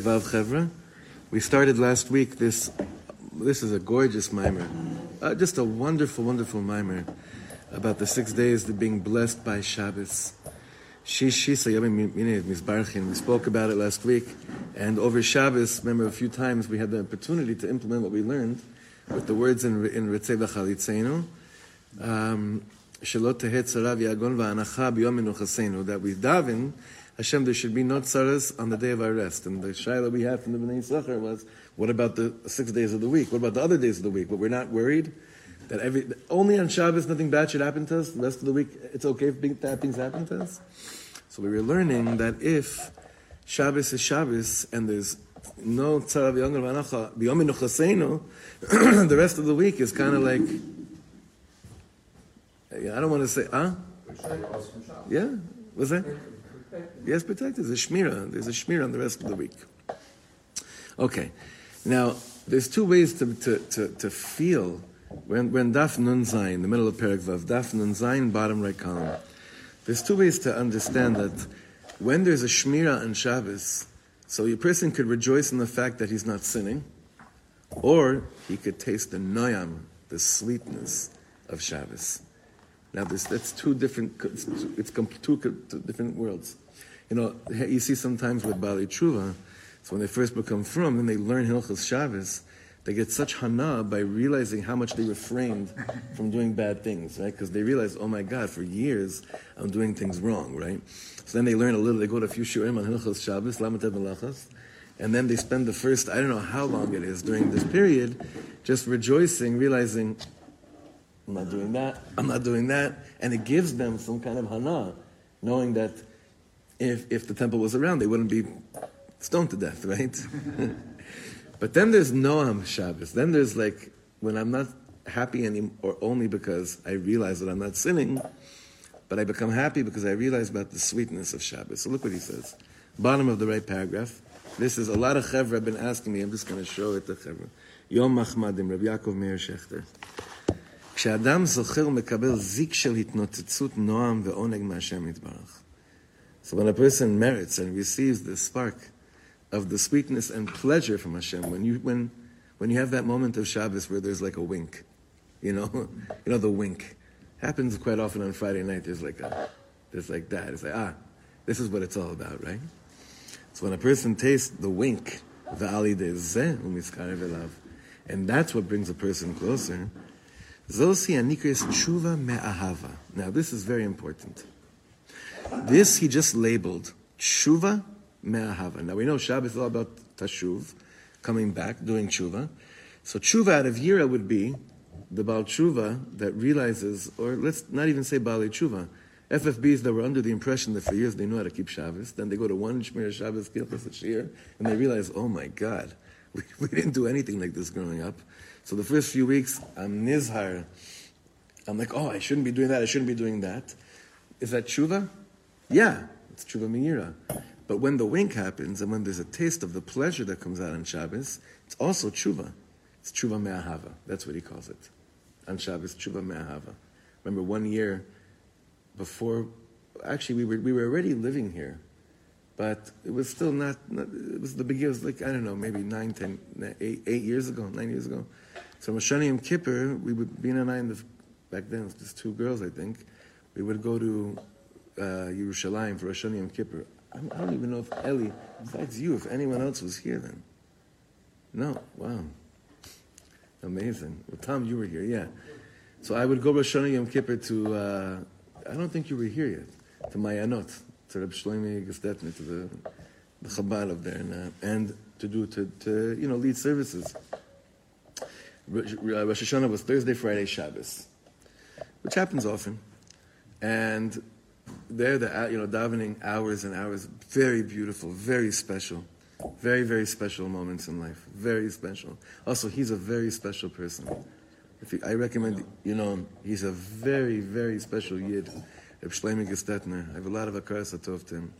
Vav Chevra. We started last week this. This is a gorgeous mimer, uh, just a wonderful, wonderful mimer about the six days of being blessed by Shabbos. We spoke about it last week, and over Shabbos, remember a few times we had the opportunity to implement what we learned with the words in in Ritzei V'Chalitzenu. Um. That we daven Hashem, there should be no tzaras on the day of our rest. And the shaila we had from the Bnei Yisachar was, what about the six days of the week? What about the other days of the week? But we're not worried that every only on Shabbos nothing bad should happen to us. The rest of the week it's okay if bad things happen to us. So we were learning that if Shabbos is Shabbos and there's no tzara v'yongel v'anacha the rest of the week is kind of like I don't want to say, huh? Yeah, was that? Yes, protected. There's a shmira. There's a shmira on the rest of the week. Okay. Now, there's two ways to, to, to, to feel when, when Daf Nun Zayin, the middle of Perak Vav, Daf Nun Zayin, bottom right column. There's two ways to understand that when there's a shmira on Shabbos, so a person could rejoice in the fact that he's not sinning, or he could taste the noyam, the sweetness of Shabbos. Now, this, that's two different, it's, it's two, two different worlds. You know, you see sometimes with Bali Tshuva, so when they first become from, then they learn Hilchas Shabbos, they get such hana by realizing how much they refrained from doing bad things, right? Because they realize, oh my God, for years I'm doing things wrong, right? So then they learn a little, they go to a few shiurim on Hilchas Shabbos, Lamatet Melachas, and then they spend the first, I don't know how long it is during this period, just rejoicing, realizing, I'm not doing that, I'm not doing that. And it gives them some kind of hana, knowing that if, if the temple was around, they wouldn't be stoned to death, right? but then there's Noam Shabbos. Then there's like, when I'm not happy anymore, or only because I realize that I'm not sinning, but I become happy because I realize about the sweetness of Shabbos. So look what he says. Bottom of the right paragraph. This is a lot of chevra have been asking me. I'm just going to show it to chevra. Yom Machmadim, Rabbi Yaakov Meir Shechter. כשאדם זוכר ומקבל זיק של התנוצצות נועם ועונג מהשם יתברך. So when a person merits and receives the spark of the sweetness and pleasure from Hashem, when you, when, when you have that moment of Shabbos where there's like a wink, you know, you know, the wink happens quite often on Friday night. There's like a, there's like that. It's like, ah, this is what it's all about, right? So when a person tastes the wink, and that's what brings a person closer, Zosi anikris tshuva me'ahava. Now, this is very important. This he just labeled tshuva me'ahava. Now, we know Shabbos is all about tashuv, coming back, doing tshuva. So tshuva out of yira would be the Baal tshuva that realizes, or let's not even say Baal tshuva, FFBs that were under the impression that for years they knew how to keep Shabbos, then they go to one Shmiras Shabbos K'hilchasa Shir, and they realize, oh my God, we, we didn't do anything like this growing up. So the first few weeks, I'm nizhar. I'm like, oh, I shouldn't be doing that. I shouldn't be doing that. Is that tshuva? Yeah, it's tshuva meira. But when the wink happens and when there's a taste of the pleasure that comes out on Shabbos, it's also tshuva. It's tshuva me'ahava. That's what he calls it. On Shabbos, tshuva me'ahava. Remember one year before, actually we were, we were already living here, but it was still not, not it was the beginning, it was like, I don't know, maybe nine, ten, eight, eight years ago, nine years ago. So Mashani Yom Kippur, we would, Bina and I, the, back then, just two girls, I think, we would go to uh, Yerushalayim for Rosh Yom Kippur. I don't even know if Eli, besides you, if anyone else was here then. No, wow. Amazing. Well, Tom, you were here, yeah. So I would go Rosh Yom Kippur to, uh, I don't think you were here yet, to Mayanot, to Reb Shlomi Gestetner, to the, the Chabad of there, and, uh, and to do, to, to, you know, lead services. Uh, Rosh Hashanah was Thursday, Friday, Shabbos, which happens often. And there, the you know, davening hours and hours, very beautiful, very special, very very special moments in life, very special. Also, he's a very special person. If you, I recommend you know he's a very very special yid, Reb Shlomi Gestetner. I have a lot of akaras atov to him.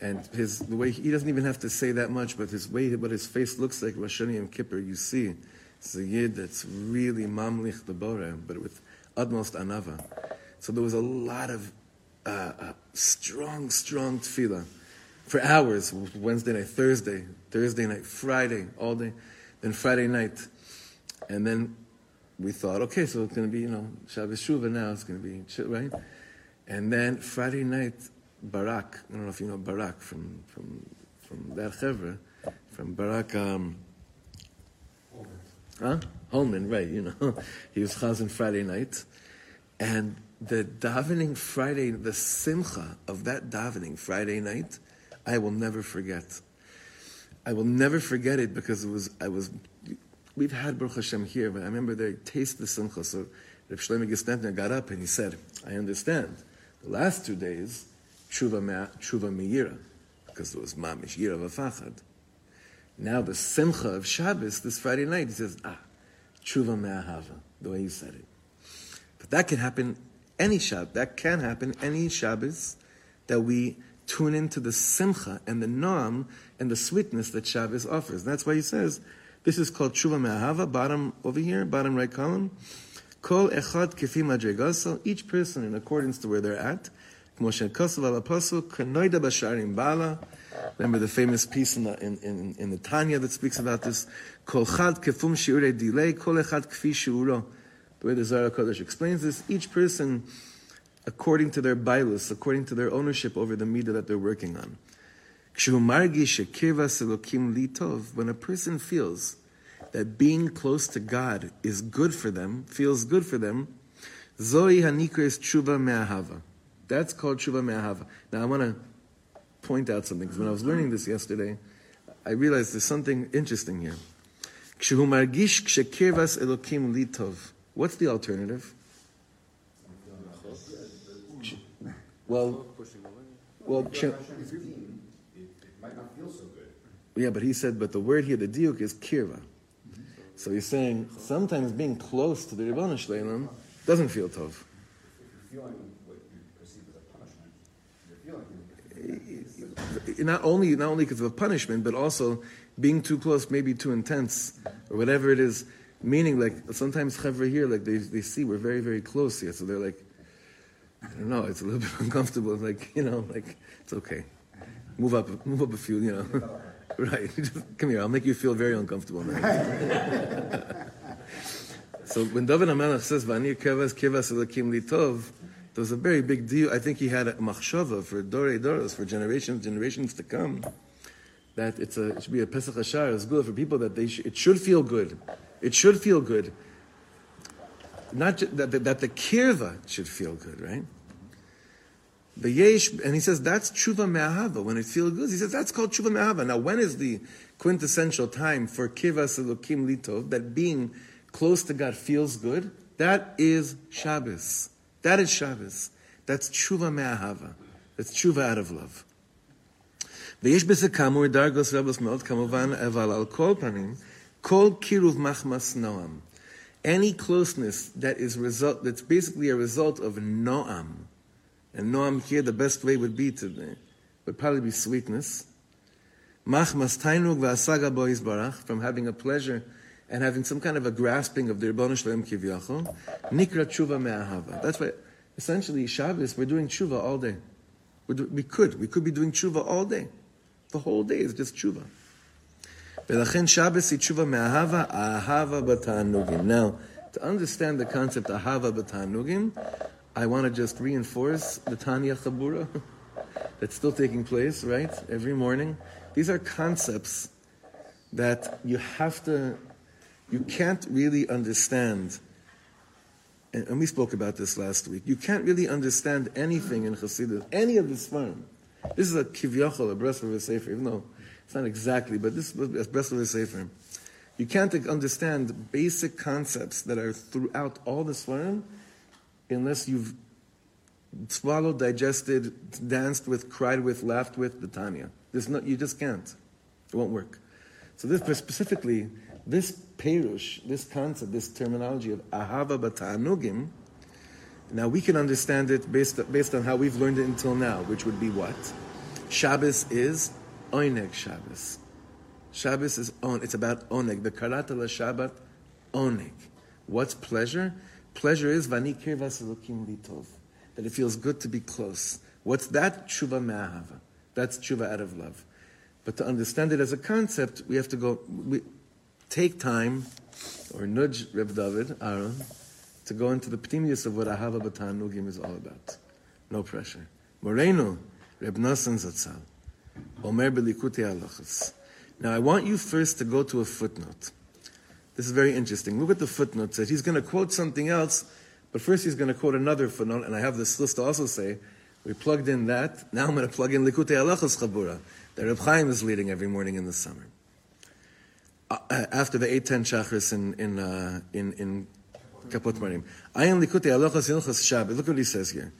And his the way he doesn't even have to say that much, but his way, what his face looks like, Rosh Hashanah Kippur, you see it's a yid that's really mamlich the bore, but with utmost anava. So there was a lot of uh, uh, strong, strong tefillah for hours, Wednesday night, Thursday, Thursday night, Friday, all day, then Friday night. And then we thought, okay, so it's going to be, you know, Shabbos Shuvah now, it's going to be, right? And then Friday night, Barak, I don't know if you know Barak from, from, from that from Barak, um, huh? Holman, right, you know. he was Chazan Friday night. And the davening Friday, the simcha of that davening Friday night, I will never forget. I will never forget it because it was, I was, we've had Baruch Hashem here, but I remember they taste the simcha. So Reb Shlomo Gestetner got up and he said, I understand. The last two days, tshuva, tshuva me'ira, because it was mamish yira v'fachad. Now the simcha of Shabbos, this Friday night, he says, ah, tshuva me'ahava, the way you said it. But that can happen any Shabbos. That can happen any Shabbos that we tune into the simcha and the noam and the sweetness that Shabbos offers. That's why he says, this is called tshuva me'ahava, bottom over here, bottom right column. Kol echad each person in accordance to where they're at. Moshe Kosav al Apostle, Kanoida Basharim Bala. Remember the famous piece in the, in, in, in the Tanya that speaks about this. Kol kefum kol. The way the Zohar Kodesh explains this, each person, according to their bailus, according to their ownership over the midah that they're working on. When a person feels that being close to God is good for them, feels good for them, Zoe hanikres tshuva me'ahava. That's called tshuva me'ahava. Now I want to point out something, because when I was learning this yesterday, I realized there's something interesting here. What's the alternative? Well, well, yeah, but he said, but the word here, the diuk, is kirva. So he's saying sometimes being close to the Ribbon Shleilim doesn't feel tov. Not only not only because of a punishment, but also being too close, maybe too intense, or whatever it is. Meaning, like sometimes chevra here, like they they see we're very very close here, so they're like, I don't know, it's a little bit uncomfortable. Like you know, like it's okay, move up, move up a few, you know. Right. Come here. I'll make you feel very uncomfortable so when David HaMelech says, "Vani kevas kevas elakim litov," there was a very big deal. I think he had a machshava for dore doros, for generations, generations to come. That it's a, it should be a Pesach Hashar, it's good for people that they sh- it should feel good. It should feel good. Not ju- that, that, that the kirva should feel good, right? The yesh, and he says that's tshuva me'ahava. When it feels good, he says that's called tshuva me'ahava. Now, when is the quintessential time for kivas elokim litov, that being close to God feels good? That is Shabbos. That is Shabbos. That's tshuva me'ahava. That's tshuva out of love. ויש בזה כאמור דרגוס רבוס מאוד כמובן, אבל על כל פנים, כל קירוב מחמס noam. Any closeness that is result, that's basically a result of noam, and Noam here, the best way would be to, would probably be sweetness. Machmas tainug v'asaga bo barach, from having a pleasure and having some kind of a grasping of the Ribbon Shalom Kivyachol. Nikra tshuva me'ahava. That's why, essentially, Shabbos, we're doing tshuva all day. Do, we could. We could be doing tshuva all day. The whole day is just tshuva. ולכן Shabbos היא tshuva me'ahava, ahava b'ta'anugim. Now, to understand the concept ahava b'ta'anugim, I want to just reinforce the Tanya Chabura that's still taking place, right? Every morning. These are concepts that you have to, you can't really understand. And, and we spoke about this last week. You can't really understand anything in Chassidus, any of this form. This is a kivyachol, a Breslover Sefer, even though it's not exactly, but this is a Breslover Sefer. You can't understand basic concepts that are throughout all the Svarim unless you've swallowed, digested, danced with, cried with, laughed with the Tanya. There's no, you just can't. It won't work. So this specifically, this perush, this concept, this terminology of ahava b'ta'anugim, now we can understand it based, based on how we've learned it until now, which would be what? Shabbos is oneg Shabbos. Shabbos is on. It's about oneg. The karata la Shabbat, oneg. What's pleasure? Pleasure is vani kirvas litov. That it feels good to be close. What's that? Tshuva me'ahava. That's tshuva out of love. But to understand it as a concept, we have to go, we, take time, or nudge Reb David, Aaron, to go into the ptimius of what Ahava Batanugim is all about. No pressure. Moreno, Reb Nassan Zatzal, Omer Belikute Alachas. Now I want you first to go to a footnote. This is very interesting. Look at the footnote. Says he's going to quote something else, but first he's going to quote another footnote, and I have this list to also say, we plugged in that. Now I'm going to plug in Likutei Halachas Chabura that Reb Chaim is leading every morning in the summer. Uh, after the 810 Shachris in, in, uh, in, in Kapot Marim. Ayin Likutei Alachas Ilchas Shabbat. Look what he says here.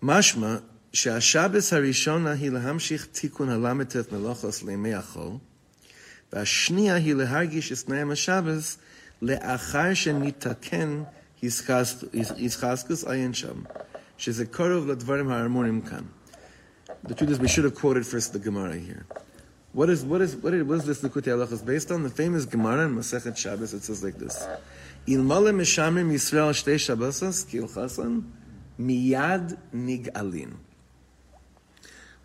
Mashma, שהשבס הראשונה היא להמשיך תיקון הל"ט מלאכos לימי החול, והשנייה היא להרגיש את תנאי השבס לאחר שניתקן ישחסקוס עין שם, שזה קרוב לדברים הארמונים כאן. The truth is, we should have quoted first the Gemara here. What is what is what is, what is this Likutei Halachas based on? The famous Gemara in Masechet Shabbos. It says like this: Ilmale mishamrim Yisrael shtei Shabbosas kil chasan miyad nigalin.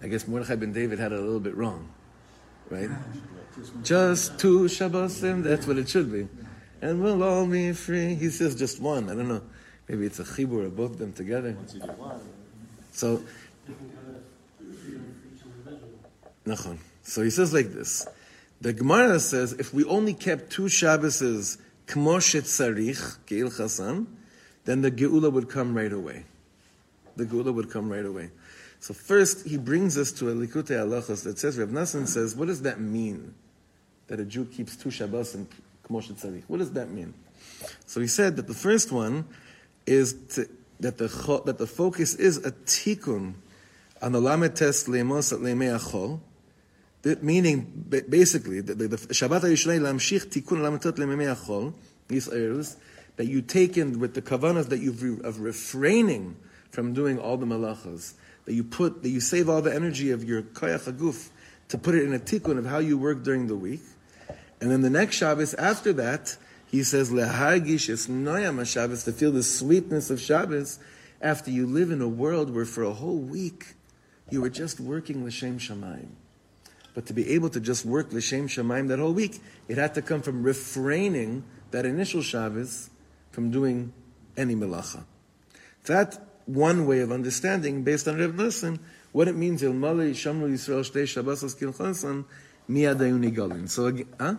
I guess Mordechai ben David had it a little bit wrong, right? Just two Shabbosim, that's what it should be. And we'll all be free. He says just one. I don't know. Maybe it's a chibur of both of them together. So, Nachon. So he says like this. The Gemara says if we only kept two Shabboses, kmoshet sarich, geil chasan, then the Geula would come right away. The Geula would come right away. So first, he brings us to a Likutei Halachos that says, Rav Nassan says, what does that mean? That a Jew keeps two Shabbos and Kmoshe Tzarich. What does that mean? So he said that the first one is to, that the that the focus is a tikkun on the lamed test leimos at leimei achol, meaning basically the, Shabbat Yisrael lamshich tikkun lamed test leimei achol, that you take in with the kavanas that you've of refraining from doing all the malachas that you put, that you save all the energy of your koyach haguf to put it in a tikkun of how you work during the week. And then the next Shabbos after that, he says, lehargish es noyam Shabbos, to feel the sweetness of Shabbos after you live in a world where for a whole week you were just working l'shem shamayim. But to be able to just work l'shem shamayim that whole week, it had to come from refraining that initial Shabbos from doing any melacha. That one way of understanding, based on Rev Nassan, what it means, Il Mali Shamru Yisrael Shtei Shabbos Askil Chansan, Miyad Ayuni Galin. So, again, huh?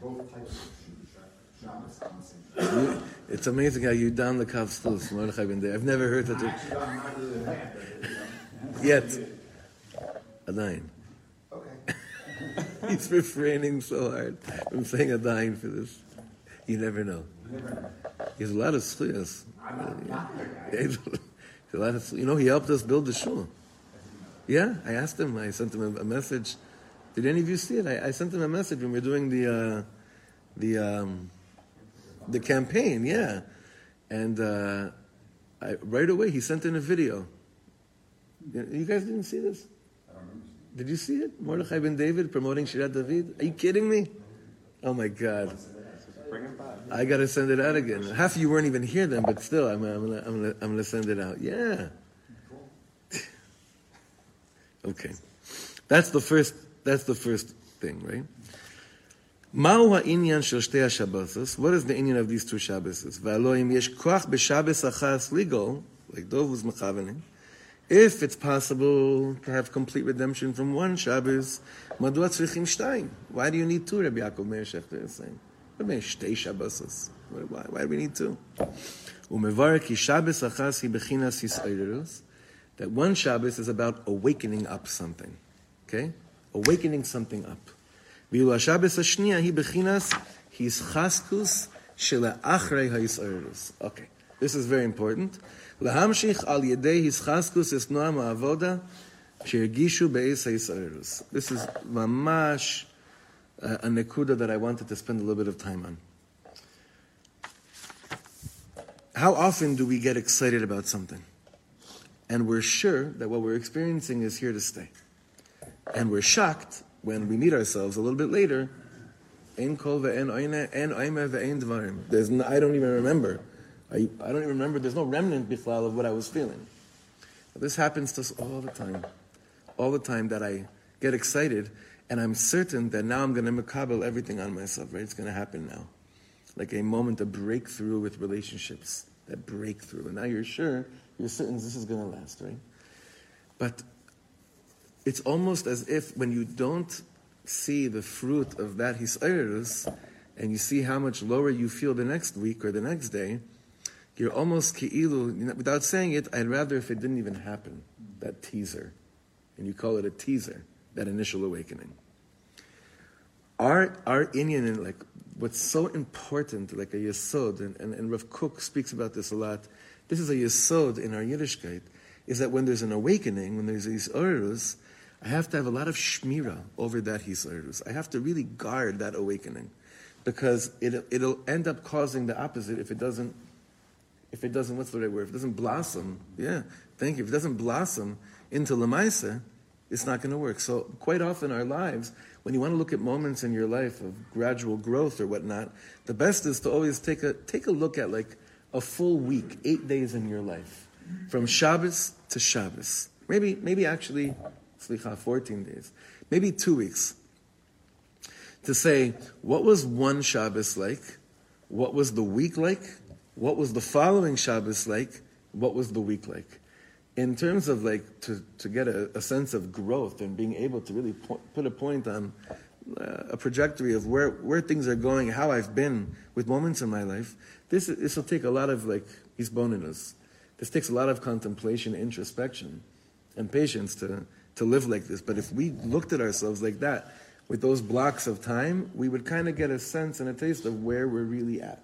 Both types of It's amazing how you down the Kav Mordechai Ben I've never heard that. Actually, I'm not really a fan, but, you know. Yet. Adain. Okay. He's refraining so hard from saying a dying for this. You never know. He has a lot of schlias. I'm not, not the guy. He has a lot of, you know, he helped us build the shul. Yeah, I asked him. I sent him a, a message. Did any of you see it? I, I sent him a message when we were doing the uh, the um, the campaign. Yeah, and uh, I, right away he sent in a video. You guys didn't see this? Did you see it? Mordechai ben David promoting Shirat David? Are you kidding me? Oh my God. I got to send it out again. Half of you weren't even here then, but still, I'm, I'm gonna, I'm gonna, I'm gonna send it out. Yeah. okay. That's the first, that's the first thing, right? מהו העניין של שתי השבתות? What is the inyan of these two Shabbos? והלא אם יש כוח בשבס אחס legal, like דובוס מכוונים, if it's possible to have complete redemption from one Shabbos, מדוע צריכים שתיים? Why do you need two, רבי יעקב מאיר שכטר is saying? What means שתי שבתות? Why, why do we need two? ומברר כי שבס אחס היא בחינס ישראלוס, that one Shabbos is about awakening up something, okay? Awakening something up. ואילו השבס השנייה היא בחינס היסחסקוס שלאחרי היסעיררוס. Okay, this is very important. להמשיך על ידי היסחסקוס אסנועם העבודה שהרגישו בעץ היסעיררוס. This is ממש uh, a nekuda that I wanted to spend a little bit of time on. How often do we get excited about something? And we're sure that what we're experiencing is here to stay. And we're shocked when we meet ourselves a little bit later. There's no, I don't even remember I, I don't even remember, there's no remnant bichlal of what I was feeling. This happens to us all the time. All the time that I get excited and I'm certain that now I'm going to makabel everything on myself, right? It's going to happen now. Like a moment of breakthrough with relationships, that breakthrough. And now you're sure, you're certain this is going to last, right? But it's almost as if when you don't see the fruit of that hisayrus, and you see how much lower you feel the next week or the next day, you're almost ki'ilu, without saying it, I'd rather if it didn't even happen, that teaser. And you call it a teaser, that initial awakening. Our, our inyan, like, what's so important, like a yesod, and, and, and Rav Kook speaks about this a lot, this is a yesod in our Yiddishkeit, is that when there's an awakening, when there's these urus, I have to have a lot of shmira over that hisarus. I have to really guard that awakening, because it, it'll end up causing the opposite if it doesn't. If it doesn't, what's the right word? If it doesn't blossom, yeah, thank you. If it doesn't blossom into lemaisa, it's not going to work. So quite often our lives, when you want to look at moments in your life of gradual growth or whatnot, the best is to always take a take a look at like a full week, eight days in your life, from Shabbos to Shabbos. Maybe maybe actually slicha, 14 days, maybe two weeks, to say, what was one Shabbos like? What was the week like? What was the following Shabbos like? What was the week like? In terms of like, to, to get a, a sense of growth and being able to really po- put a point on uh, a trajectory of where, where things are going, how I've been with moments in my life, this, this will take a lot of like, hisboninus. This takes a lot of contemplation, introspection, and patience to, to live like this. But if we looked at ourselves like that, with those blocks of time, we would kind of get a sense and a taste of where we're really at.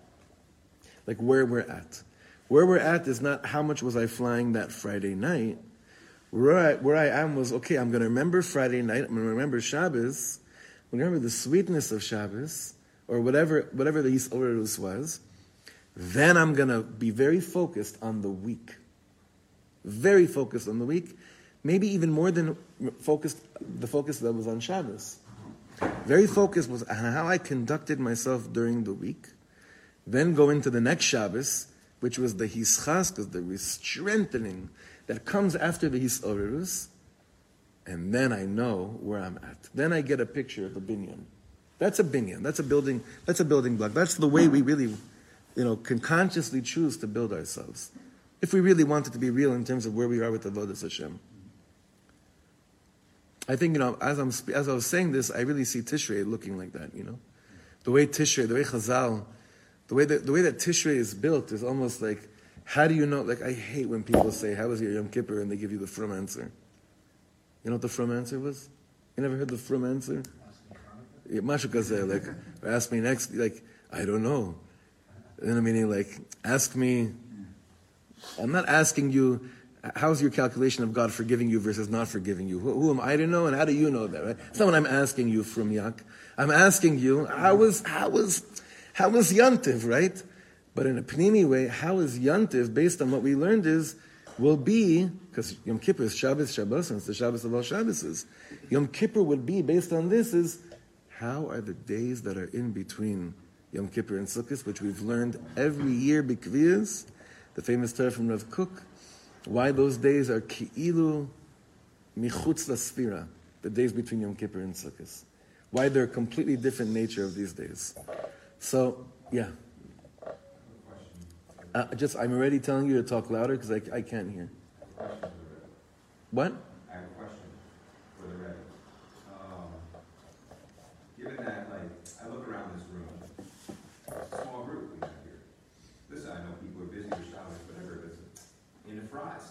Like where we're at. Where we're at is not how much was I flying that Friday night. Where I, where I am was, okay, I'm going to remember Friday night, I'm going to remember Shabbos, I'm going to remember the sweetness of Shabbos, or whatever, whatever the Yisraelus was. Then I'm going to be very focused on the week. Very focused on the week maybe even more than focused, the focus that was on Shabbos. Very focused was on how I conducted myself during the week. Then go into the next Shabbos, which was the hischaskas, the strengthening that comes after the hisorerus, and then I know where I'm at. Then I get a picture of the binyan. That's a binyan. That's a building. That's a building block. That's the way we really, you know, can consciously choose to build ourselves, if we really want it to be real in terms of where we are with the Avodas Hashem. I think, you know, as, I'm, as I was saying this, I really see Tishrei looking like that, you know? The way Tishrei, the way Chazal, the way that, the way that Tishrei is built is almost like, how do you know? Like, I hate when people say, how was your Yom Kippur? And they give you the from answer. You know what the from answer was? You never heard the from answer? Yeah, Mashu like, ask me next, like, I don't know. You know, meaning, like, ask me, I'm not asking you, how's your calculation of God forgiving you versus not forgiving you? Who, who, am I to know, and how do you know that? Right? It's not what I'm asking you from Yak. I'm asking you how was how was how was Yantiv, right? But in a pnimi way, how is Yantiv based on what we learned is will be because Yom Kippur is Shabbos Shabbos and it's the Shabbos of all Shabbos. Yom Kippur would be based on this is how are the days that are in between Yom Kippur and Sukkot, which we've learned every year b'kviyas, the famous Torah from Rav Kook, why those days are ki'ilu michutz lasfira, the days between Yom Kippur and Sukkot. Why they're a completely different nature of these days. So, yeah. Uh, just, I'm already telling you to talk louder because I, I can't hear. What? I have a question for the Rebbe. Um, given that, like, I look around this room, small group we have here. Listen, I know people are busy with Shabbos, whatever it is. In the fries,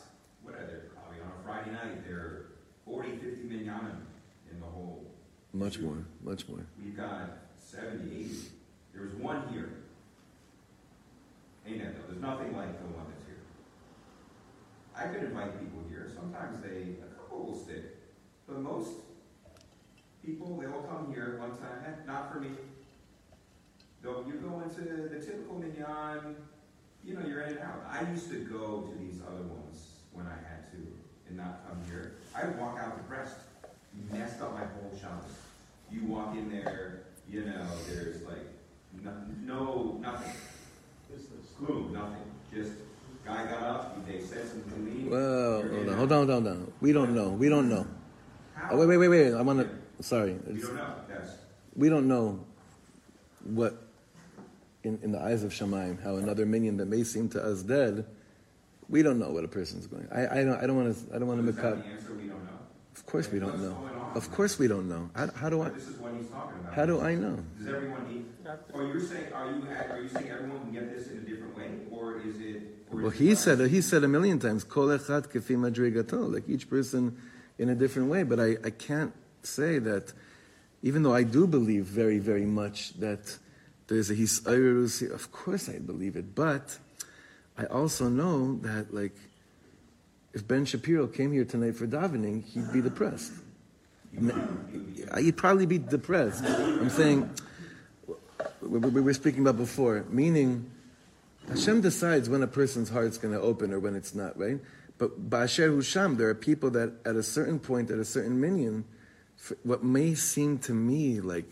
what are there? Probably on a Friday night, there are 40, 50 minyanim in the whole. Much more, much more. We've got 70, 80. There was one here. Ain't that though? There's nothing like the one that's here. I could invite people here. Sometimes they, a couple will stick. But most people, they all come here one time. Eh, not for me. Though you go into the typical minyan, you know, you're in and out. I used to go to these other ones when I had to and not come here. I would walk out depressed. Messed up my whole Shabbos you walk in there, you know, there's like no, no nothing. Gloom, nothing. Just guy got up, they said something to me. Well, hold on, hold on, hold on, hold on. We don't know. We don't know. How? Oh, wait, wait, wait, wait. I want to. Sorry. We don't know. Yes. We don't know what, in, in the eyes of Shemaim, how another minyan that may seem to us dead, we don't know what a person's going. I, I don't. I don't want to. I don't want to make up. Of course, we don't know. Of course we don't know. How, how do I? This is what he's talking about. How do I know? Does everyone need, or you're saying, are you, are you saying everyone can get this in a different way, or is it? or Well, is he it- said he said a million times, "Kol echad kefi madrigato," like each person in a different way. But I, I can't say that, even though I do believe very very much that there's a hisayrus. Of course, I believe it, but I also know that like if Ben Shapiro came here tonight for davening, he'd be depressed. He'd probably be depressed. I'm saying we we were speaking about before, meaning. Hashem decides when a person's heart's going to open or when it's not, right? But Ba'asher Husham, there are people that at a certain point, at a certain minyan, what may seem to me like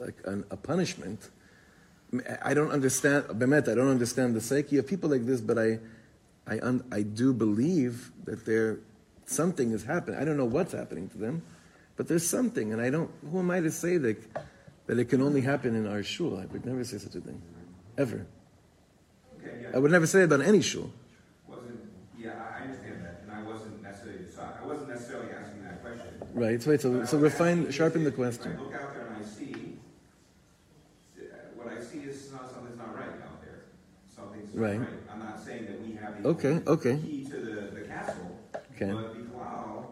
like an, a punishment, I don't understand, Bemet, I don't understand the psyche of people like this, but I, I, un, I do believe that there, something is happening. I don't know what's happening to them, but there's something, and I don't, who am I to say that, that it can only happen in our shul? I would never say such a thing, ever. Okay, yeah. I would never say it about any shul. Wasn't, yeah, I understand that, and I wasn't necessarily, so I wasn't necessarily asking that question. Right, so, wait, so, so refine, sharpen the question. I look out there and I see, uh, what I see is not, something's not right out there. Something's not Right. right. I'm not saying that we have the Okay, okay. key to the, the castle. Okay. But Biklal,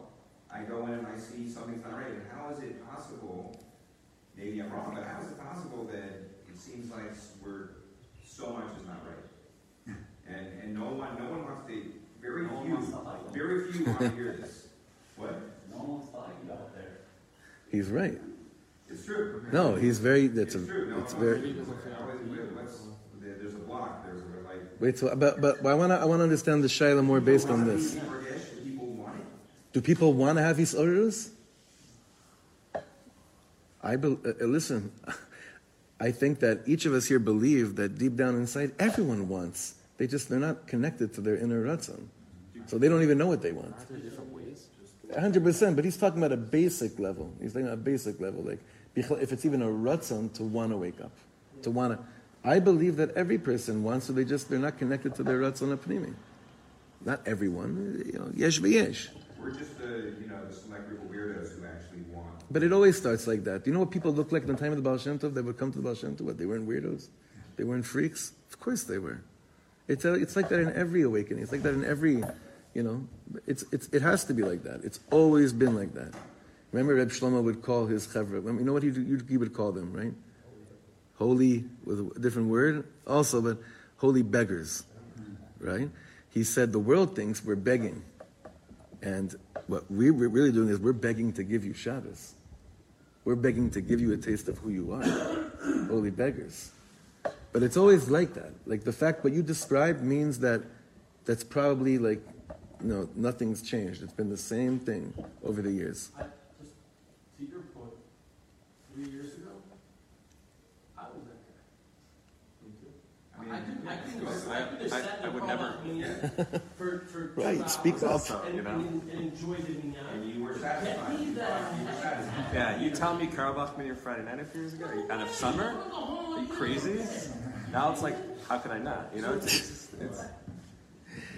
I go in and I see something's not right. And how is it possible, maybe I'm wrong, but how is it possible that it seems like we're, so much is not right? And, and no one, no one wants to, very No few, wants to like very few want to hear this. What? No one's talking about there. He's right. It's true. No, he's very, that's It's a, true. No, it's no, very, it's- what's- there- There's a block, there's a, like. wait, so, but, but I want to I wanna understand the Shaila more based on this. People want it. Do people want to have his orus? I bel uh, uh, listen. I think that each of us here believe that deep down inside, everyone wants. They just they're not connected to their inner ratzon, so they don't even know what they want. Are there different ways? hundred percent. But he's talking about a basic level. He's talking about a basic level, like if it's even a ratzon to want to wake up, to want to. I believe that every person wants, so they just they're not connected to their ratzon apnimi. Not everyone, you know, yesh v'yesh. We're just the, you know, the select group of weirdos who actually want. But it always starts like that. You know what people look like in the time of the Baal Shem Tov? They would come to the Baal Shem Tov. What? They weren't weirdos? They weren't freaks? Of course they were. It's, a, it's like that in every awakening. It's like that in every, you know, it's, it's, it has to be like that. It's always been like that. Remember Reb Shlomo would call his chevra, you know what he, he would call them, right? Holy, with a different word also, but holy beggars, right? He said the world thinks we're begging. And what we- we're really doing is we're begging to give you Shabbos. We're begging to give you a taste of who you are. Holy beggars. But it's always like that. Like the fact what you described means that that's probably like, you know, nothing's changed. It's been the same thing over the years. I just to your point, three years ago, I was that guy. Me too. I mean, I could, I could, yeah, have- I I- I would never- Carlyle meeting for, for Right, speak up. and, You know? and, and enjoyed it in And you were satisfied. You were satisfied. Yeah, you tell me Karl Bachman your Friday night a few years ago, and of summer? Are you crazy? Now it's like, how could I not? You know, it's, it's, it's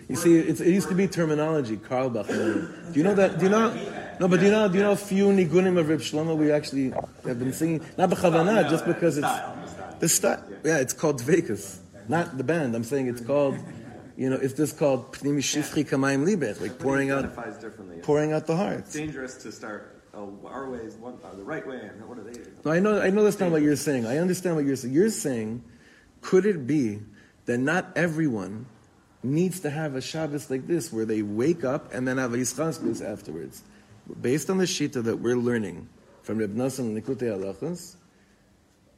You see, it's, it used to be terminology, Karl Bachman. Do you know that? Do you know? No, but do you know? Do you know a few nigunim of Reb Shlomo we actually have been singing? Not b'chavana, just because it's the style. Yeah, it's called Dvekas, not the band. I'm saying it's called, you know, it's just called Pnimi Kamayim Libech, like pouring out, pouring out the heart. It's dangerous to start, oh, our way is one, uh, the right way, and what are they? No, I know, I know that's not what you're saying. I understand what you're saying. You're saying, could it be that not everyone needs to have a Shabbos like this, where they wake up and then have a Yischaskus afterwards? Based on the Shita that we're learning from Reb Nassan and Likutei Halachas,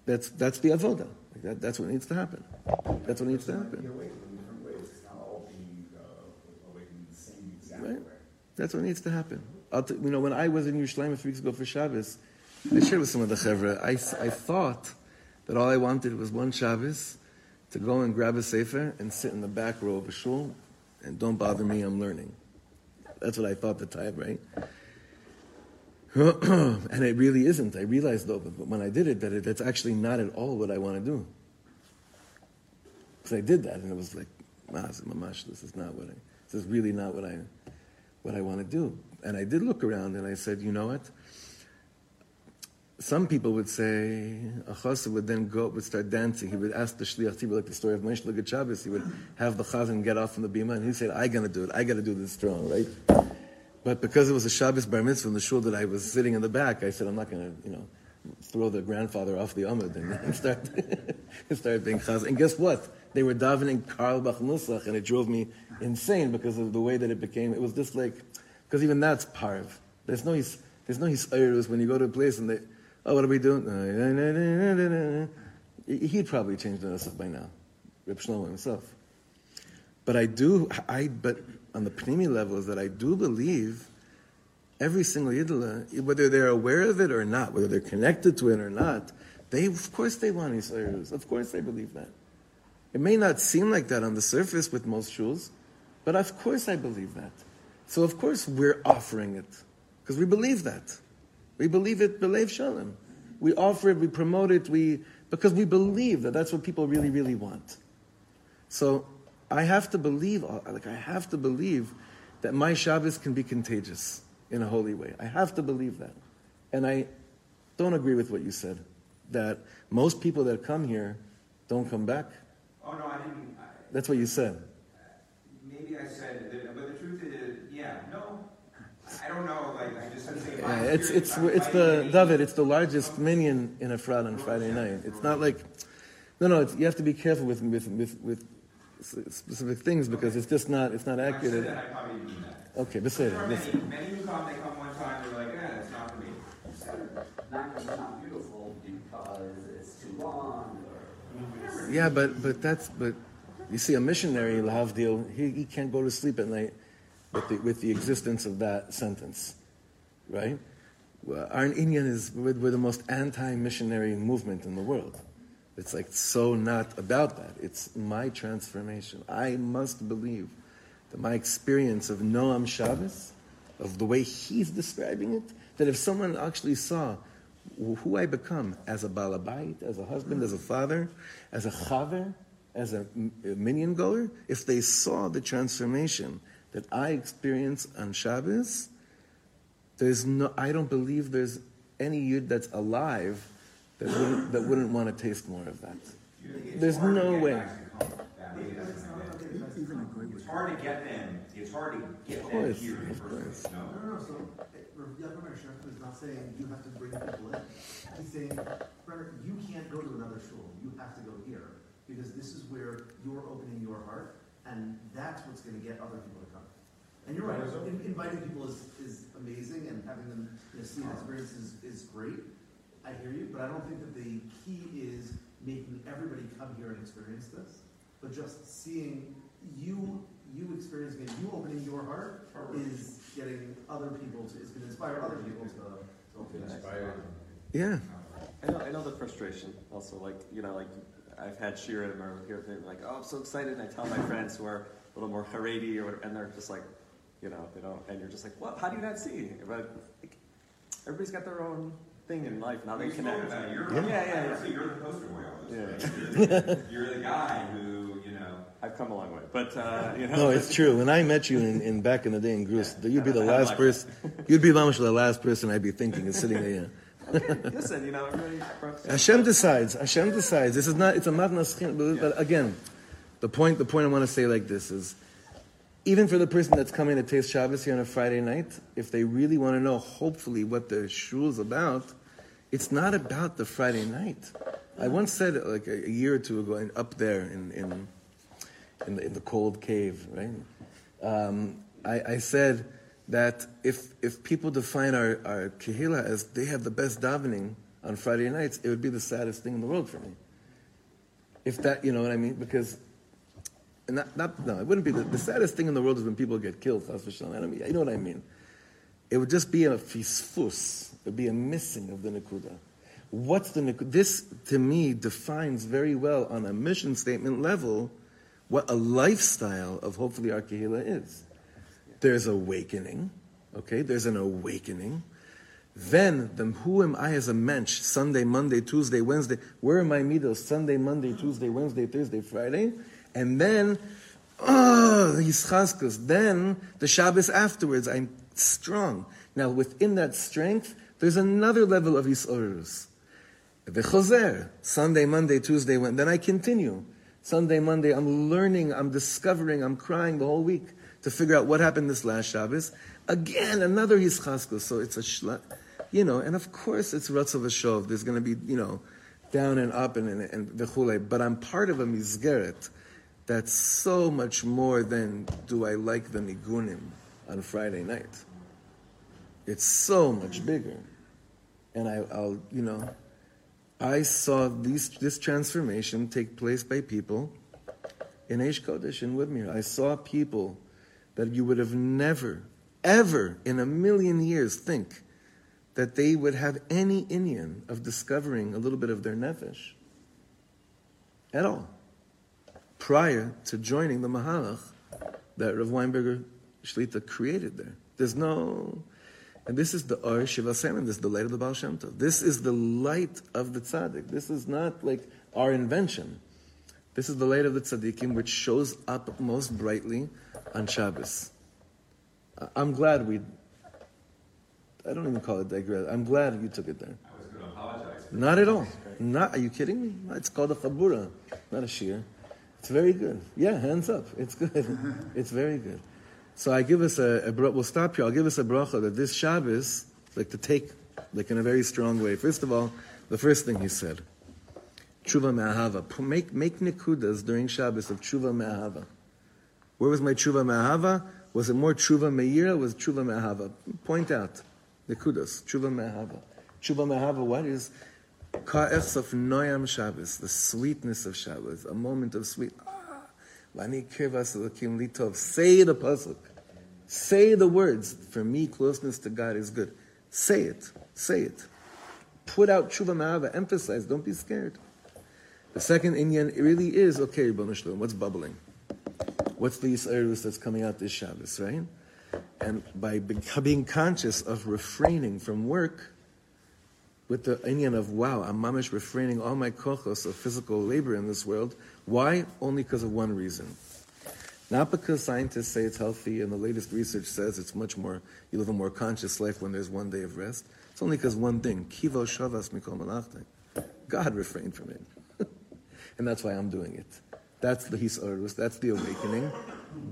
that's, that's the Avoda. Like that, that's what needs to happen. That's what needs to happen. You're awakened in different ways. It's not all being uh, awakened in the same exact Right. That's what needs to happen. I'll t- you know, when I was in Yerushalayim a few weeks ago for Shabbos, I shared with some of the chevra. I, I thought that all I wanted was one Shabbos to go and grab a sefer and sit in the back row of a shul and don't bother me, I'm learning. That's what I thought at the time, right? and it really isn't. I realized though, but when I did it, that it, that's actually not at all what I want to do. Because I did that, and it was like, mamash, this is not what I, this is really not what I, what I want to do. And I did look around, and I said, you know what? Some people would say a chassid would then go would start dancing. He would ask the shliach tzibur, like the story of Moshe Shabbos. He would have the chazan get off from the bima, and he said, "I gotta do it. I gotta do this strong, right?" But because it was a Shabbos bar mitzvah in the shul that I was sitting in the back, I said, "I'm not gonna, you know, throw the grandfather off the amud and, start start being chazan." And guess what? They were davening Carlebach and it drove me insane because of the way that it became. It was just like, because even that's parv. There's no there's no his when you go to a place and they Oh, what are we doing? He'd probably changed the by now, Reb Shlomo himself. But I do, I but on the pnimi level is that I do believe every single yidla, whether they're aware of it or not, whether they're connected to it or not, they of course they want Yisraelus. Of course they believe that. It may not seem like that on the surface with most shuls, but of course I believe that. So of course we're offering it because we believe that. We believe it, believe shalom. We offer it, we promote it, we because we believe that that's what people really, really want. So I have to believe, uh, like I have to believe that my Shabbos can be contagious in a holy way. I have to believe that. And I don't agree with what you said, that most people that come here don't come back. Oh, no, I didn't. I, That's what you said. maybe I said, that, but the truth is, yeah, no. I don't know, like, I just said, say, Yeah, it's it's it's the David. It's the largest minyan in a frat on Friday night. It's not like no, no. It's, you have to be careful with with with, with specific things because it's just not it's not If I said accurate. that, I probably didn't mean that. Okay, but say it. many, many who come, they come one time, they're like, yeah, it's not for me. Not, it's not beautiful because it's too long or. Yeah, but but that's but you see a missionary Lahavdil, he, he can't go to sleep at night with the with the existence of that sentence, right? Well, our inyan is we're, we're the most anti-missionary movement in the world. It's like so not about that. It's my transformation. I must believe that my experience of Noam Shabbos, of the way he's describing it, that if someone actually saw who I become as a balabait, as a husband, as a father, as a chaver, as a, minyan goer, if they saw the transformation that I experience on Shabbos, there's no, I don't believe there's any yid that's alive that wouldn't, that wouldn't want to taste more of that. There's no way. guys to come that way, doesn't it? It's hard to get them, it's hard to get Of them course, here in the of course. no? No, no, no, so, eh, Yaakov Shef is not saying you have to bring people in. He's saying, Brenner, you can't go to another shul, you have to go here, because this is where you're opening your heart, and that's what's gonna get other people to come. And you're right, inviting people is, is amazing, and having them, you know, see an experience is, is great. I hear you, but I don't think that the key is making everybody come here and experience this, but just seeing you, you experiencing it, you opening your heart is getting other people to, is gonna inspire other people to, to open their hearts. Yeah. I know, I know the frustration. Also, like you know, like I've had Shira or here, they're like, "Oh, I'm so excited!" And I tell my friends who are a little more Haredi or whatever, and they're just like, you know, they don't, and you're just like, "What? How do you not see?" But like, everybody's got their own thing in life. Now they We spoke connect. about it. You're, Yeah, yeah, yeah. honestly, you're the poster boy on this. Yeah. You're, the, you're the guy who, you know, I've come a long way, but uh, you know, No, it's true. When I met you in, in back in the day in Grus, you'd be the last like person. You'd be almost the last person I'd be thinking is sitting there. okay, listen, you know, everybody. Hashem decides. Hashem decides. This is not. It's a matnas. But, but again, the point. The point I want to say like this is, even for the person that's coming to taste Shabbos here on a Friday night, if they really want to know, hopefully, what the shul is about, it's not about the Friday night. I once said like a, year or two ago, up there in in in the, in the cold cave, right? Um, I, I said that if if people define our our kehila as they have the best davening on Friday nights, it would be the saddest thing in the world for me. If that, you know what I mean? Because not, not no, it wouldn't be the, the saddest thing in the world is when people get killed. I you know what I mean? It would just be a fisfus. It would be a missing of the nikuda. What's the? This to me defines very well on a mission statement level what a lifestyle of hopefully our is. there's awakening. Okay, there's an awakening. Then, the who am I as a mensch? Sunday, Monday, Tuesday, Wednesday. Where are my midos? Sunday, Monday, Tuesday, Wednesday, Thursday, Friday. And then, oh, the Yischaskus. Then, the Shabbos afterwards, I'm strong. Now, within that strength, there's another level of Hisorus. The Choser. Sunday, Monday, Tuesday, Wednesday. Then I continue. Sunday, Monday, I'm learning, I'm discovering, I'm crying the whole week to figure out what happened this last Shabbos. Again, another Yischaskus. So it's a shla, you know, and of course it's Ratzo v'shov. There's going to be, you know, down and up and, and, and v'chule. But I'm part of a Mizgeret that's so much more than do I like the Nigunim on Friday night. It's so much bigger. And I, I'll, you know, I saw these, this transformation take place by people in Aish Kodesh in Woodmere. I saw people that you would have never, ever in a million years think that they would have any inyan of discovering a little bit of their nefesh at all prior to joining the Mahalach that Rav Weinberger Shlita created there. There's no, and this is the Or Shiva Semen, this is the light of the Baal Shem Tov. This is the light of the Tzaddik. This is not like our invention. This is the light of the Tzaddikim, which shows up most brightly on Shabbos. I- I'm glad we, I don't even call it digress. I'm glad you took it there. I was going to apologize. Not at all. Not, are you kidding me? It's called a chabura, not a shiur. It's very good. Yeah, hands up. It's good. it's very good. So I give us a, a we'll stop here. I'll give us a bracha that this Shabbos, like to take, like in a very strong way. First of all, the first thing he said, tshuva me'ahava. Make, make nikudas during Shabbos of tshuva me'ahava. Where was my tshuva me'ahava? Was it more tshuva me'ira? Was tshuva me'ahava? Point out. Nikudas. Tshuva me'ahava. Tshuva me'ahava, what is ka'echs of noyam Shabbos, the sweetness of Shabbos, a moment of sweet. Ah, Vani kirvas elokim litov. Say the pasuk. Say the words. For me, closeness to God is good. Say it. Say it. Put out tshuva me'ahava. Emphasize. Don't be scared. The second inyan really is okay, What's bubbling? What's the Yisraelis that's coming out this Shabbos, right? And by being conscious of refraining from work, with the inyan of wow, I'm mamish refraining all my kochos of physical labor in this world. Why? Only because of one reason. Not because scientists say it's healthy and the latest research says it's much more, you live a more conscious life when there's one day of rest. It's only because one thing, kivo shavas mikol malachte. God refrained from it. and that's why I'm doing it. That's the hisorus, that's the awakening.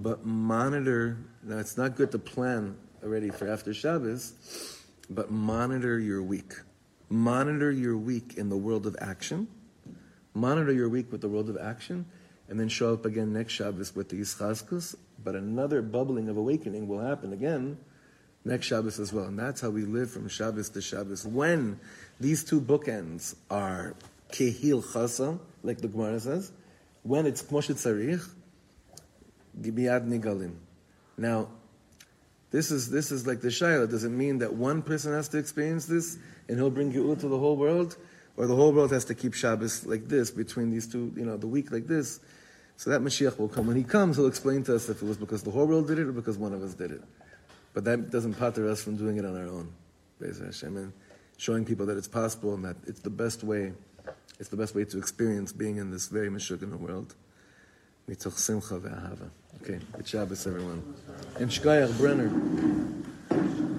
But monitor, now it's not good to plan already for after Shabbos, but monitor your week. Monitor your week in the world of action. Monitor your week with the world of action, and then show up again next Shabbos with the Yischaskus. But another bubbling of awakening will happen again next Shabbos as well. And that's how we live from Shabbos to Shabbos. When these two bookends are k'hilchasa, like the Gemara says, when it's kmoshet tzarich, gibiyad nigalim. Now, this is this is like the shaila. Does it mean that one person has to experience this and he'll bring geula to the whole world, or the whole world has to keep Shabbos like this between these two, you know, the week like this? So that Mashiach will come. When he comes, he'll explain to us if it was because the whole world did it or because one of us did it. But that doesn't pater us from doing it on our own. Be'ez Hashem, and showing people that it's possible and that it's the best way. It's the best way to experience being in this very Meshuggah world. Mitzoch simcha ve'ahava. Okay, good Shabbos, everyone. And Shkoyach Brenner.